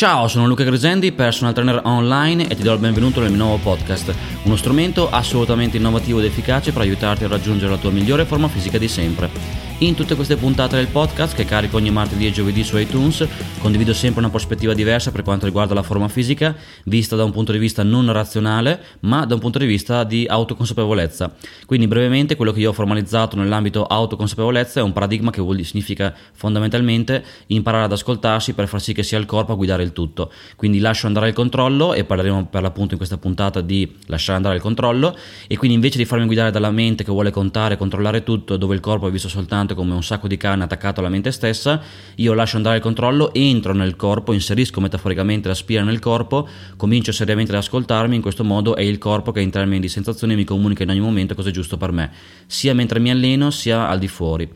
Ciao, sono Luca Grisendi, personal trainer online e ti do il benvenuto nel mio nuovo podcast, uno strumento assolutamente innovativo ed efficace per aiutarti a raggiungere la tua migliore forma fisica di sempre. In tutte queste puntate del podcast, che carico ogni martedì e giovedì su iTunes, condivido sempre una prospettiva diversa per quanto riguarda la forma fisica, vista da un punto di vista non razionale, ma da un punto di vista di autoconsapevolezza. Quindi brevemente quello che io ho formalizzato nell'ambito autoconsapevolezza è un paradigma che vuol, significa fondamentalmente imparare ad ascoltarsi per far sì che sia il corpo a guidare il tutto. Quindi lascio andare il controllo e parleremo per l'appunto in questa puntata di lasciare andare il controllo e quindi invece di farmi guidare dalla mente che vuole contare, controllare tutto, dove il corpo è visto soltanto pesante come un sacco di carne attaccato alla mente stessa, io lascio andare il controllo, entro nel corpo, inserisco metaforicamente la spia nel corpo, comincio seriamente ad ascoltarmi, in questo modo è il corpo che in termini di sensazioni mi comunica in ogni momento cosa è giusto per me, sia mentre mi alleno sia al di fuori.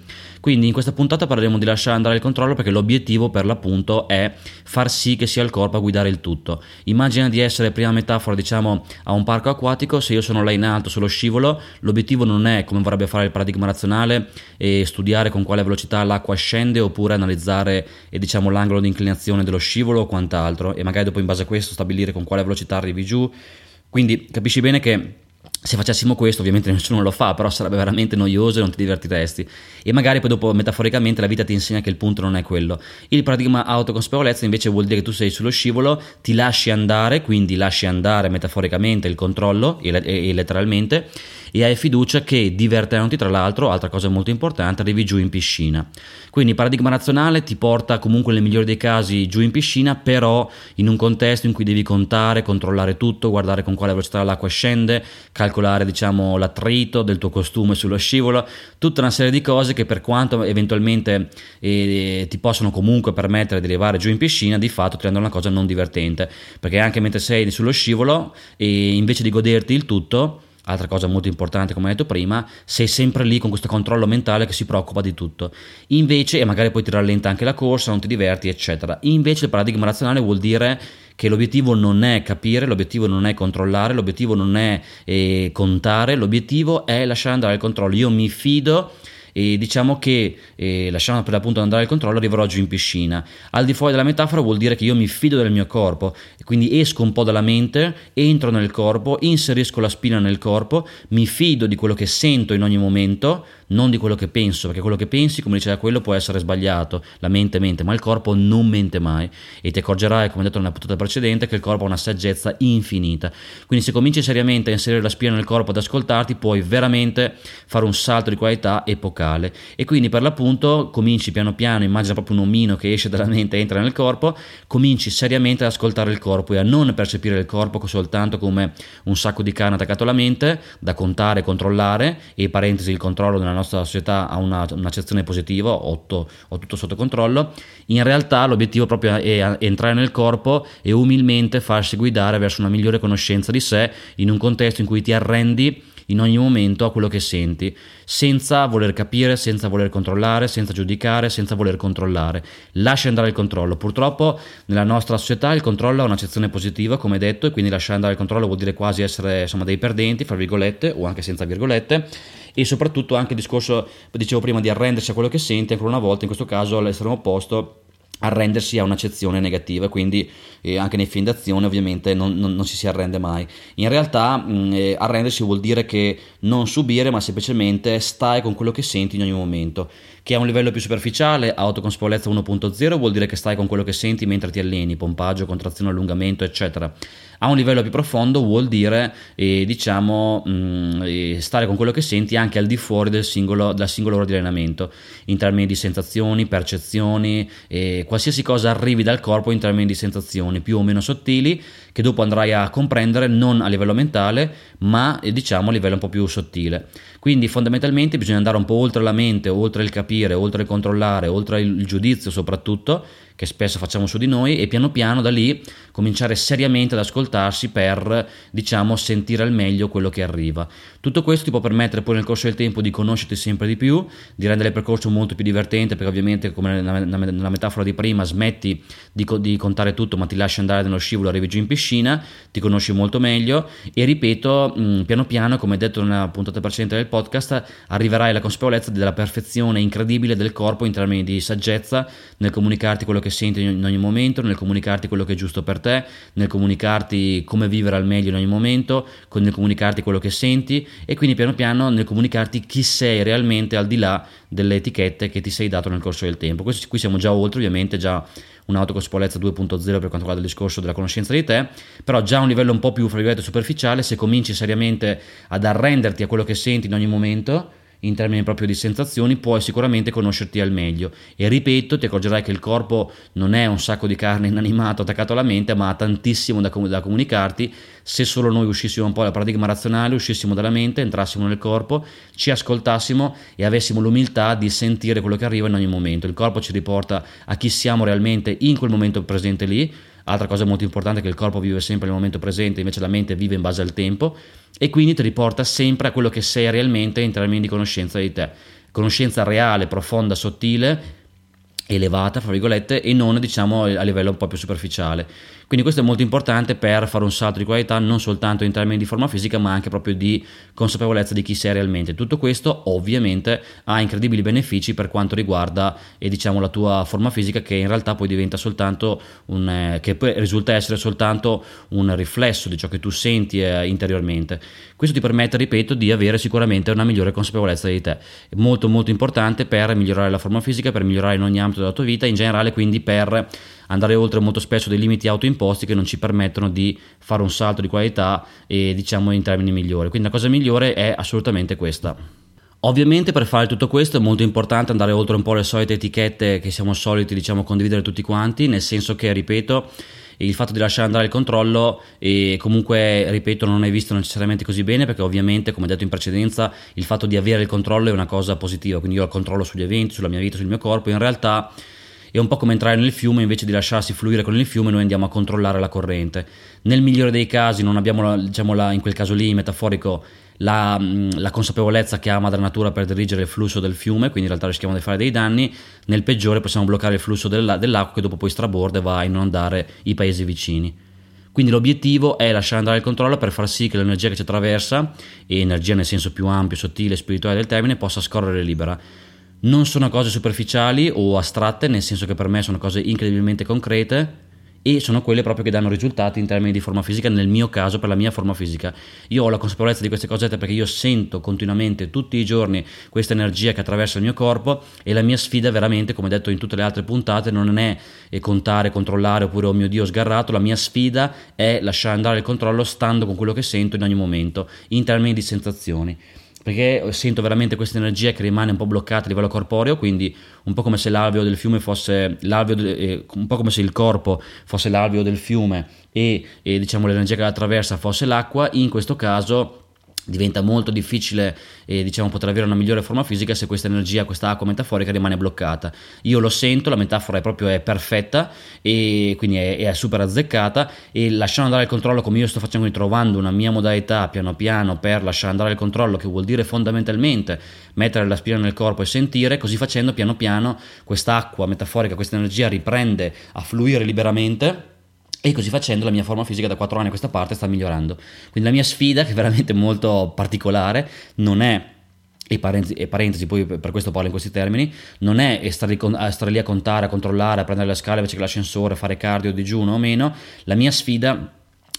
Quindi in questa puntata parleremo di lasciare andare il controllo perché l'obiettivo per l'appunto è far sì che sia il corpo a guidare il tutto. Immagina di essere, prima metafora, diciamo, a un parco acquatico, se io sono là in alto sullo scivolo, l'obiettivo non è, come vorrebbe fare il paradigma razionale, e studiare con quale velocità l'acqua scende oppure analizzare eh, diciamo, l'angolo di inclinazione dello scivolo o quant'altro e magari dopo in base a questo stabilire con quale velocità arrivi giù. Quindi capisci bene che se facessimo questo, ovviamente nessuno lo fa, però sarebbe veramente noioso e non ti divertiresti. E magari poi dopo, metaforicamente, la vita ti insegna che il punto non è quello. Il paradigma autoconsapevolezza invece vuol dire che tu sei sullo scivolo, ti lasci andare, quindi lasci andare metaforicamente il controllo e, letteralmente, e hai fiducia che divertendoti, tra l'altro, altra cosa molto importante, arrivi giù in piscina. Quindi il paradigma razionale ti porta comunque nel migliore dei casi giù in piscina, però in un contesto in cui devi contare, controllare tutto, guardare con quale velocità l'acqua scende, calcolare diciamo l'attrito del tuo costume sullo scivolo, tutta una serie di cose che per quanto eventualmente eh, ti possono comunque permettere di arrivare giù in piscina, di fatto ti rendono una cosa non divertente, perché anche mentre sei sullo scivolo e invece di goderti il tutto, Altra cosa molto importante, come ho detto prima, sei sempre lì con questo controllo mentale che si preoccupa di tutto. Invece, e magari poi ti rallenta anche la corsa, non ti diverti, eccetera. Invece il paradigma razionale vuol dire che l'obiettivo non è capire, l'obiettivo non è controllare, l'obiettivo non è eh, contare, l'obiettivo è lasciare andare il controllo. Io mi fido e diciamo che eh, lasciando per l'appunto andare il controllo arriverò giù in piscina. Al di fuori della metafora vuol dire che io mi fido del mio corpo, quindi esco un po' dalla mente, entro nel corpo, inserisco la spina nel corpo, mi fido di quello che sento in ogni momento, non di quello che penso, perché quello che pensi, come diceva quello, può essere sbagliato, la mente mente, ma il corpo non mente mai. E ti accorgerai, come detto nella puntata precedente, che il corpo ha una saggezza infinita. Quindi se cominci seriamente a inserire la spina nel corpo ad ascoltarti, puoi veramente fare un salto di qualità epocale. E quindi per l'appunto cominci piano piano, immagina proprio un omino che esce dalla mente e entra nel corpo, cominci seriamente ad ascoltare il corpo e a non percepire il corpo soltanto come un sacco di carne attaccato alla mente da contare controllare e parentesi il controllo nella nostra società ha una, un'accezione positiva, ho, ho tutto sotto controllo, in realtà l'obiettivo proprio è entrare nel corpo e umilmente farsi guidare verso una migliore conoscenza di sé in un contesto in cui ti arrendi in ogni momento a quello che senti, senza voler capire, senza voler controllare, senza giudicare, senza voler controllare. Lascia andare il controllo. Purtroppo nella nostra società il controllo ha un'accezione positiva, come detto, e quindi lasciare andare il controllo vuol dire quasi essere insomma, dei perdenti, fra virgolette, o anche senza virgolette e soprattutto anche il discorso, dicevo prima, di arrendersi a quello che senti, ancora una volta in questo caso all'estremo opposto arrendersi a un'accezione negativa, quindi eh, anche nei film d'azione ovviamente non, non, non, si si arrende mai. In realtà mh, eh, arrendersi vuol dire che non subire, ma semplicemente stai con quello che senti in ogni momento che a un livello più superficiale, autoconsapevolezza 1.0 vuol dire che stai con quello che senti mentre ti alleni, pompaggio, contrazione, allungamento, eccetera. A un livello più profondo vuol dire, eh, diciamo, mh, mm, eh, stare con quello che senti anche al di fuori del singolo, della singola ora di allenamento, in termini di sensazioni, percezioni, eh, qualsiasi cosa arrivi dal corpo in termini di sensazioni più o meno sottili, che dopo andrai a comprendere non a livello mentale, ma eh, diciamo a livello un po' più sottile. Quindi fondamentalmente bisogna andare un po' oltre la mente, oltre il capire, oltre il controllare, oltre il giudizio soprattutto, che spesso facciamo su di noi e piano piano da lì cominciare seriamente ad ascoltarsi per diciamo sentire al meglio quello che arriva. Tutto questo ti può permettere poi nel corso del tempo di conoscerti sempre di più, di rendere il percorso molto più divertente perché ovviamente come nella metafora di prima smetti di, di contare tutto ma ti lasci andare nello scivolo, arrivi giù in piscina, ti conosci molto meglio e ripeto piano piano come detto nella puntata precedente del podcast arriverai alla consapevolezza della perfezione incredibile del corpo in termini di saggezza nel comunicarti quello che che senti in ogni momento, nel comunicarti quello che è giusto per te, nel comunicarti come vivere al meglio in ogni momento, nel comunicarti quello che senti e quindi piano piano nel comunicarti chi sei realmente al di là delle etichette che ti sei dato nel corso del tempo. Questo, qui siamo già oltre, ovviamente, già un'autoconsapevolezza 2.0 per quanto riguarda il discorso della conoscenza di te, però già a un livello un po' più, fra superficiale, se cominci seriamente ad arrenderti a quello che senti in ogni momento, in termini proprio di sensazioni, puoi sicuramente conoscerti al meglio. E ripeto, ti accorgerai che il corpo non è un sacco di carne inanimato attaccato alla mente, ma ha tantissimo da, da comunicarti. Se solo noi uscissimo un po' dal paradigma razionale, uscissimo dalla mente, entrassimo nel corpo, ci ascoltassimo e avessimo l'umiltà di sentire quello che arriva in ogni momento. Il corpo ci riporta a chi siamo realmente in quel momento presente lì Altra cosa molto importante è che il corpo vive sempre nel momento presente, invece la mente vive in base al tempo e quindi ti riporta sempre a quello che sei realmente in termini di conoscenza di te. Conoscenza reale, profonda, sottile, elevata, fra virgolette, e non diciamo a livello un po' più superficiale. Quindi questo è molto importante per fare un salto di qualità non soltanto in termini di forma fisica ma anche proprio di consapevolezza di chi sei realmente. Tutto questo ovviamente ha incredibili benefici per quanto riguarda eh, diciamo, la tua forma fisica che in realtà poi diventa soltanto un, eh, che risulta essere soltanto un riflesso di ciò che tu senti eh, interiormente. Questo ti permette, ripeto, di avere sicuramente una migliore consapevolezza di te. È molto molto importante per migliorare la forma fisica, per migliorare in ogni ambito della tua vita, in generale quindi per andare oltre molto spesso dei limiti autoimposti che non ci permettono di fare un salto di qualità e diciamo in termini migliori. Quindi la cosa migliore è assolutamente questa. Ovviamente per fare tutto questo è molto importante andare oltre un po' le solite etichette che siamo soliti diciamo condividere tutti quanti, nel senso che ripeto il fatto di lasciare andare il controllo e comunque ripeto non è visto necessariamente così bene perché ovviamente come detto in precedenza il fatto di avere il controllo è una cosa positiva. Quindi io ho il controllo sugli eventi sulla mia vita sul mio corpo. In realtà è un po' come entrare nel fiume invece di lasciarsi fluire con il fiume noi andiamo a controllare la corrente. Nel migliore dei casi non abbiamo diciamo, la, in quel caso lì metaforico la, la, consapevolezza che ha madre natura per dirigere il flusso del fiume, quindi in realtà rischiamo di fare dei danni, nel peggiore possiamo bloccare il flusso della, dell'acqua che dopo poi straborda e va a inondare i paesi vicini. Quindi l'obiettivo è lasciare andare il controllo per far sì che l'energia che ci attraversa, e energia nel senso più ampio, sottile spirituale del termine, possa scorrere libera non sono cose superficiali o astratte, nel senso che per me sono cose incredibilmente concrete e sono quelle proprio che danno risultati in termini di forma fisica, nel mio caso per la mia forma fisica. Io ho la consapevolezza di queste cosette perché io sento continuamente tutti i giorni questa energia che attraversa il mio corpo e la mia sfida veramente, come detto in tutte le altre puntate, non è contare, controllare oppure oh mio Dio sgarrato, la mia sfida è lasciare andare il controllo stando con quello che sento in ogni momento, in termini di sensazioni perché sento veramente questa energia che rimane un po' bloccata a livello corporeo, quindi un po' come se l'alveo del fiume fosse l'alveo, de, eh, un po' come se il corpo fosse l'alveo del fiume e, e diciamo l'energia che la attraversa fosse l'acqua, in questo caso diventa molto difficile eh, diciamo, poter avere una migliore forma fisica se questa energia, questa acqua metaforica rimane bloccata. Io lo sento, la metafora è proprio è perfetta e quindi è, è, super azzeccata e lasciando andare il controllo come io sto facendo, quindi trovando una mia modalità piano piano per lasciare andare il controllo che vuol dire fondamentalmente mettere la spina nel corpo e sentire, così facendo piano piano questa acqua metaforica, questa energia riprende a fluire liberamente e così facendo la mia forma fisica da 4 anni a questa parte sta migliorando. Quindi la mia sfida, che è veramente molto particolare, non è e parentesi, e parentesi, poi per questo parlo in questi termini, non è stare stare lì a contare, a controllare, a prendere le scale invece che l'ascensore, fare cardio, digiuno o meno. La mia sfida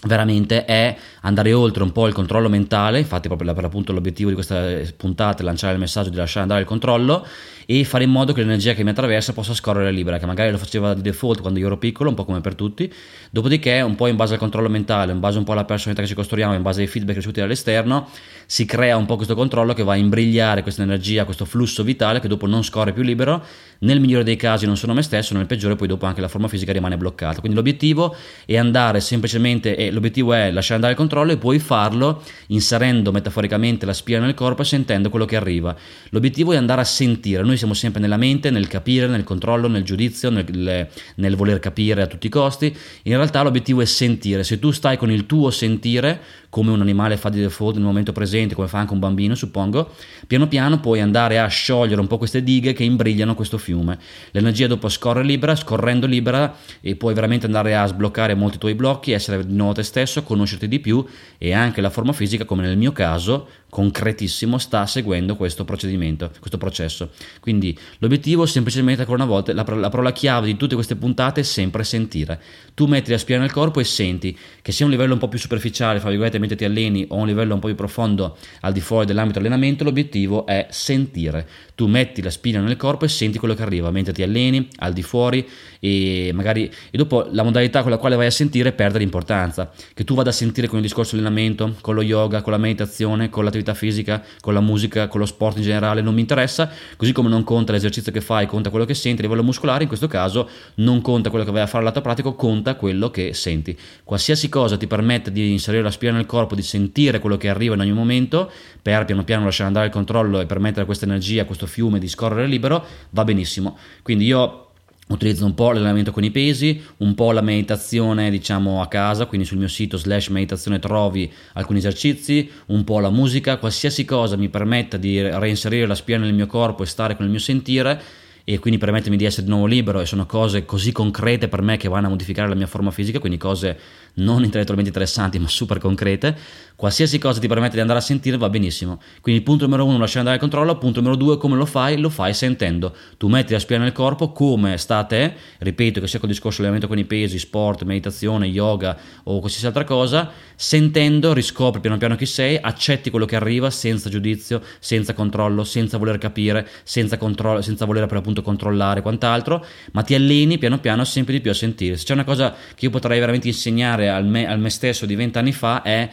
veramente è andare oltre un po' il controllo mentale, infatti proprio per l'appunto l'obiettivo di questa puntata è lanciare il messaggio di lasciare andare il controllo e fare in modo che l'energia che mi attraversa possa scorrere libera, che magari lo faceva di default quando io ero piccolo, un po' come per tutti, dopodiché un po' in base al controllo mentale, in base un po' alla personalità che ci costruiamo, in base ai feedback ricevuti dall'esterno, si crea un po' questo controllo che va a imbrigliare questa energia, questo flusso vitale che dopo non scorre più libero, nel migliore dei casi non sono me stesso, nel peggiore poi dopo anche la forma fisica rimane bloccata. Quindi l'obiettivo è andare semplicemente, e l'obiettivo è lasciare andare il controllo e puoi farlo inserendo metaforicamente la spia nel corpo e sentendo quello che arriva. L'obiettivo è andare a sentire, noi siamo sempre nella mente, nel capire, nel controllo, nel giudizio, nel, nel voler capire a tutti i costi, in realtà l'obiettivo è sentire, se tu stai con il tuo sentire, come un animale fa di default nel momento presente, come fa anche un bambino, suppongo, piano piano puoi andare a sciogliere un po' queste dighe che imbrigliano questo fiume. L'energia dopo scorre libera, scorrendo libera, e puoi veramente andare a sbloccare molti tuoi blocchi, essere di nuovo te stesso, conoscerti di più e anche la forma fisica, come nel mio caso, concretissimo, sta seguendo questo procedimento, questo processo. Quindi l'obiettivo semplicemente ancora una volta, la, la parola chiave di tutte queste puntate è sempre sentire. Tu metti la spina nel corpo e senti che sia un livello un po' più superficiale, fra virgolette, mentre ti alleni, o un livello un po' più profondo al di fuori dell'ambito allenamento, l'obiettivo è sentire. Tu metti la spina nel corpo e senti quello che arriva mentre ti alleni, al di fuori e magari e dopo la modalità con la quale vai a sentire perde l'importanza. Che tu vada a sentire con il discorso allenamento, con lo yoga, con la meditazione, con l'attività fisica, con la musica, con lo sport in generale, non mi interessa, così come non conta l'esercizio che fai, conta quello che senti a livello muscolare, in questo caso non conta quello che vai a fare all'atto pratico, conta quello che senti. Qualsiasi cosa ti permette di inserire la spina nel corpo, di sentire quello che arriva in ogni momento, per piano piano lasciare andare il controllo e permettere a questa energia, a questo fiume di scorrere libero, va benissimo. Quindi io Utilizzo un po' l'allenamento con i pesi, un po' la meditazione diciamo a casa, quindi sul mio sito slash meditazione trovi alcuni esercizi, un po' la musica, qualsiasi cosa mi permetta di reinserire la spina nel mio corpo e stare con il mio sentire e quindi permettermi di essere di nuovo libero e sono cose così concrete per me che vanno a modificare la mia forma fisica, quindi cose non intellettualmente interessanti ma super concrete, qualsiasi cosa ti permette di andare a sentire va benissimo. Quindi punto numero uno lasciare andare il controllo, punto numero due come lo fai? Lo fai sentendo. Tu metti la spina nel corpo come sta a te, ripeto che sia con il discorso allenamento con i pesi, sport, meditazione, yoga o qualsiasi altra cosa, sentendo riscopri piano piano chi sei, accetti quello che arriva senza giudizio, senza controllo, senza voler capire, senza, controllo, senza voler per appunto controllare quant'altro, ma ti alleni piano piano sempre di più a sentire. Se c'è una cosa che io potrei veramente insegnare al me, al me stesso di vent'anni fa è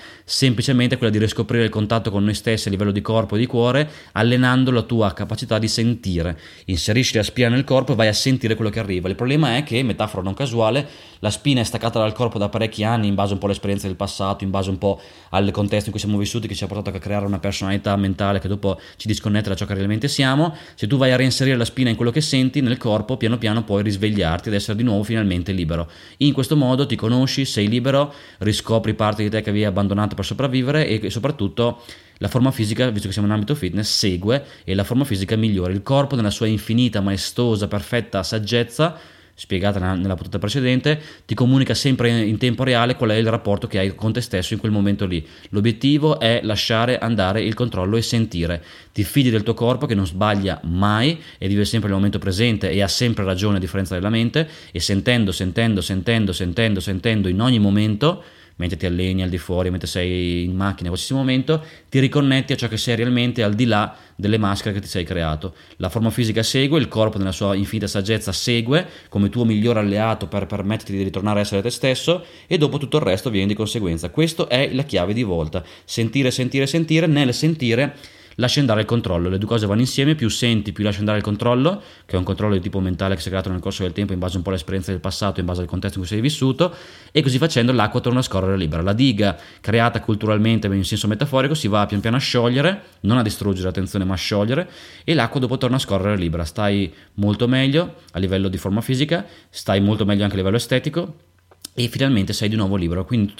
semplicemente quella di riscoprire il contatto con noi stessi a livello di corpo e di cuore, allenando la tua capacità di sentire. Inserisci la spina nel corpo e vai a sentire quello che arriva. Il problema è che, metafora non casuale, la spina è staccata dal corpo da parecchi anni in base un po' all'esperienza del passato, in base un po' al contesto in cui siamo vissuti che ci ha portato a creare una personalità mentale che dopo ci disconnette da ciò che realmente siamo. Se tu vai a reinserire la spina in quello che senti nel corpo, piano piano puoi risvegliarti ed essere di nuovo finalmente libero. In questo modo ti conosci, sei libero, riscopri parti di te che avevi abbandonato per sopravvivere e soprattutto la forma fisica, visto che siamo in ambito fitness, segue e la forma fisica migliora. Il corpo nella sua infinita, maestosa, perfetta saggezza spiegata nella puntata precedente, ti comunica sempre in tempo reale qual è il rapporto che hai con te stesso in quel momento lì. L'obiettivo è lasciare andare il controllo e sentire. Ti fidi del tuo corpo che non sbaglia mai e vive sempre nel momento presente e ha sempre ragione a differenza della mente e sentendo, sentendo, sentendo, sentendo, sentendo in ogni momento mentre ti alleni al di fuori, mentre sei in macchina, in qualsiasi momento, ti riconnetti a ciò che sei realmente al di là delle maschere che ti sei creato. La forma fisica segue, il corpo nella sua infinita saggezza segue come tuo miglior alleato per permetterti di ritornare a essere te stesso e dopo tutto il resto viene di conseguenza. Questa è la chiave di volta. Sentire, sentire, sentire, nel sentire lasci andare il controllo, le due cose vanno insieme, più senti, più lasci andare il controllo, che è un controllo di tipo mentale che si è creato nel corso del tempo in base un po' all'esperienza del passato, in base al contesto in cui sei vissuto, e così facendo l'acqua torna a scorrere libera. La diga creata culturalmente in senso metaforico si va pian piano a sciogliere, non a distruggere, attenzione, ma a sciogliere, e l'acqua dopo torna a scorrere libera. Stai molto meglio a livello di forma fisica, stai molto meglio anche a livello estetico, e finalmente sei di nuovo libero. Quindi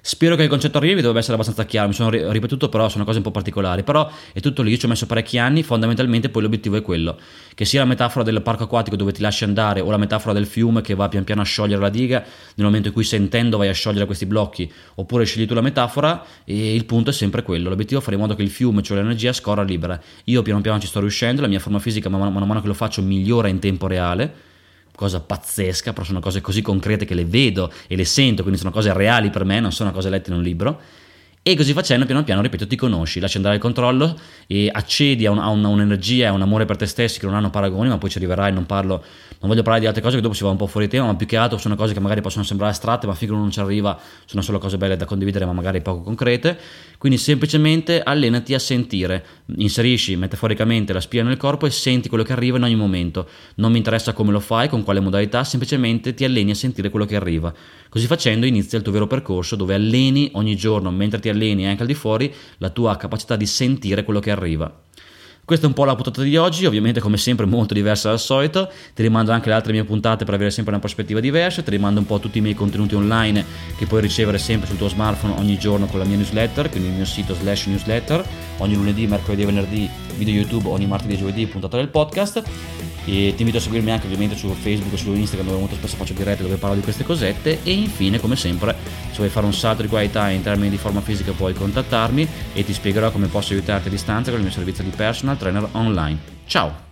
spero che il concetto arrivi, dovrebbe essere abbastanza chiaro. Mi sono ripetuto, però sono cose un po' particolari. Però è tutto lì. Ci ho messo parecchi anni. Fondamentalmente, poi l'obiettivo è quello: che sia la metafora del parco acquatico dove ti lasci andare, o la metafora del fiume che va pian piano a sciogliere la diga, nel momento in cui sentendo vai a sciogliere questi blocchi, oppure scegli tu la metafora. E il punto è sempre quello: l'obiettivo è fare in modo che il fiume, cioè l'energia, scorra libera. Io piano piano ci sto riuscendo. La mia forma fisica, man mano, man mano che lo faccio, migliora in tempo reale cosa pazzesca, però sono cose così concrete che le vedo e le sento, quindi sono cose reali per me, non sono cose lette in un libro. E così facendo, piano piano, ripeto, ti conosci, lasci andare il controllo e accedi a, un, a, un, a un'energia a un amore per te stessi che non hanno paragoni, ma poi ci arriverai, non parlo, non voglio parlare di altre cose che dopo si va un po' fuori tema, ma più che altro sono cose che magari possono sembrare astratte, ma finché uno non ci arriva sono solo cose belle da condividere, ma magari poco concrete. Quindi semplicemente allenati a sentire, inserisci metaforicamente la spina nel corpo e senti quello che arriva in ogni momento. Non mi interessa come lo fai, con quale modalità, semplicemente ti alleni a sentire quello che arriva. Così facendo inizia il tuo vero percorso dove alleni ogni giorno, mentre ti alleni anche al di fuori, la tua capacità di sentire quello che arriva. Questa è un po' la puntata di oggi, ovviamente come sempre molto diversa dal solito, ti rimando anche le altre mie puntate per avere sempre una prospettiva diversa, ti rimando un po' tutti i miei contenuti online che puoi ricevere sempre sul tuo smartphone ogni giorno con la mia newsletter, quindi il mio sito slash newsletter, ogni lunedì, mercoledì e venerdì video YouTube, ogni martedì e giovedì puntata del podcast. E ti invito a seguirmi anche ovviamente su Facebook e su Instagram dove molto spesso faccio dirette dove parlo di queste cosette. E infine come sempre se vuoi fare un salto di qualità in termini di forma fisica puoi contattarmi e ti spiegherò come posso aiutarti a distanza con il mio servizio di personal trainer online. Ciao!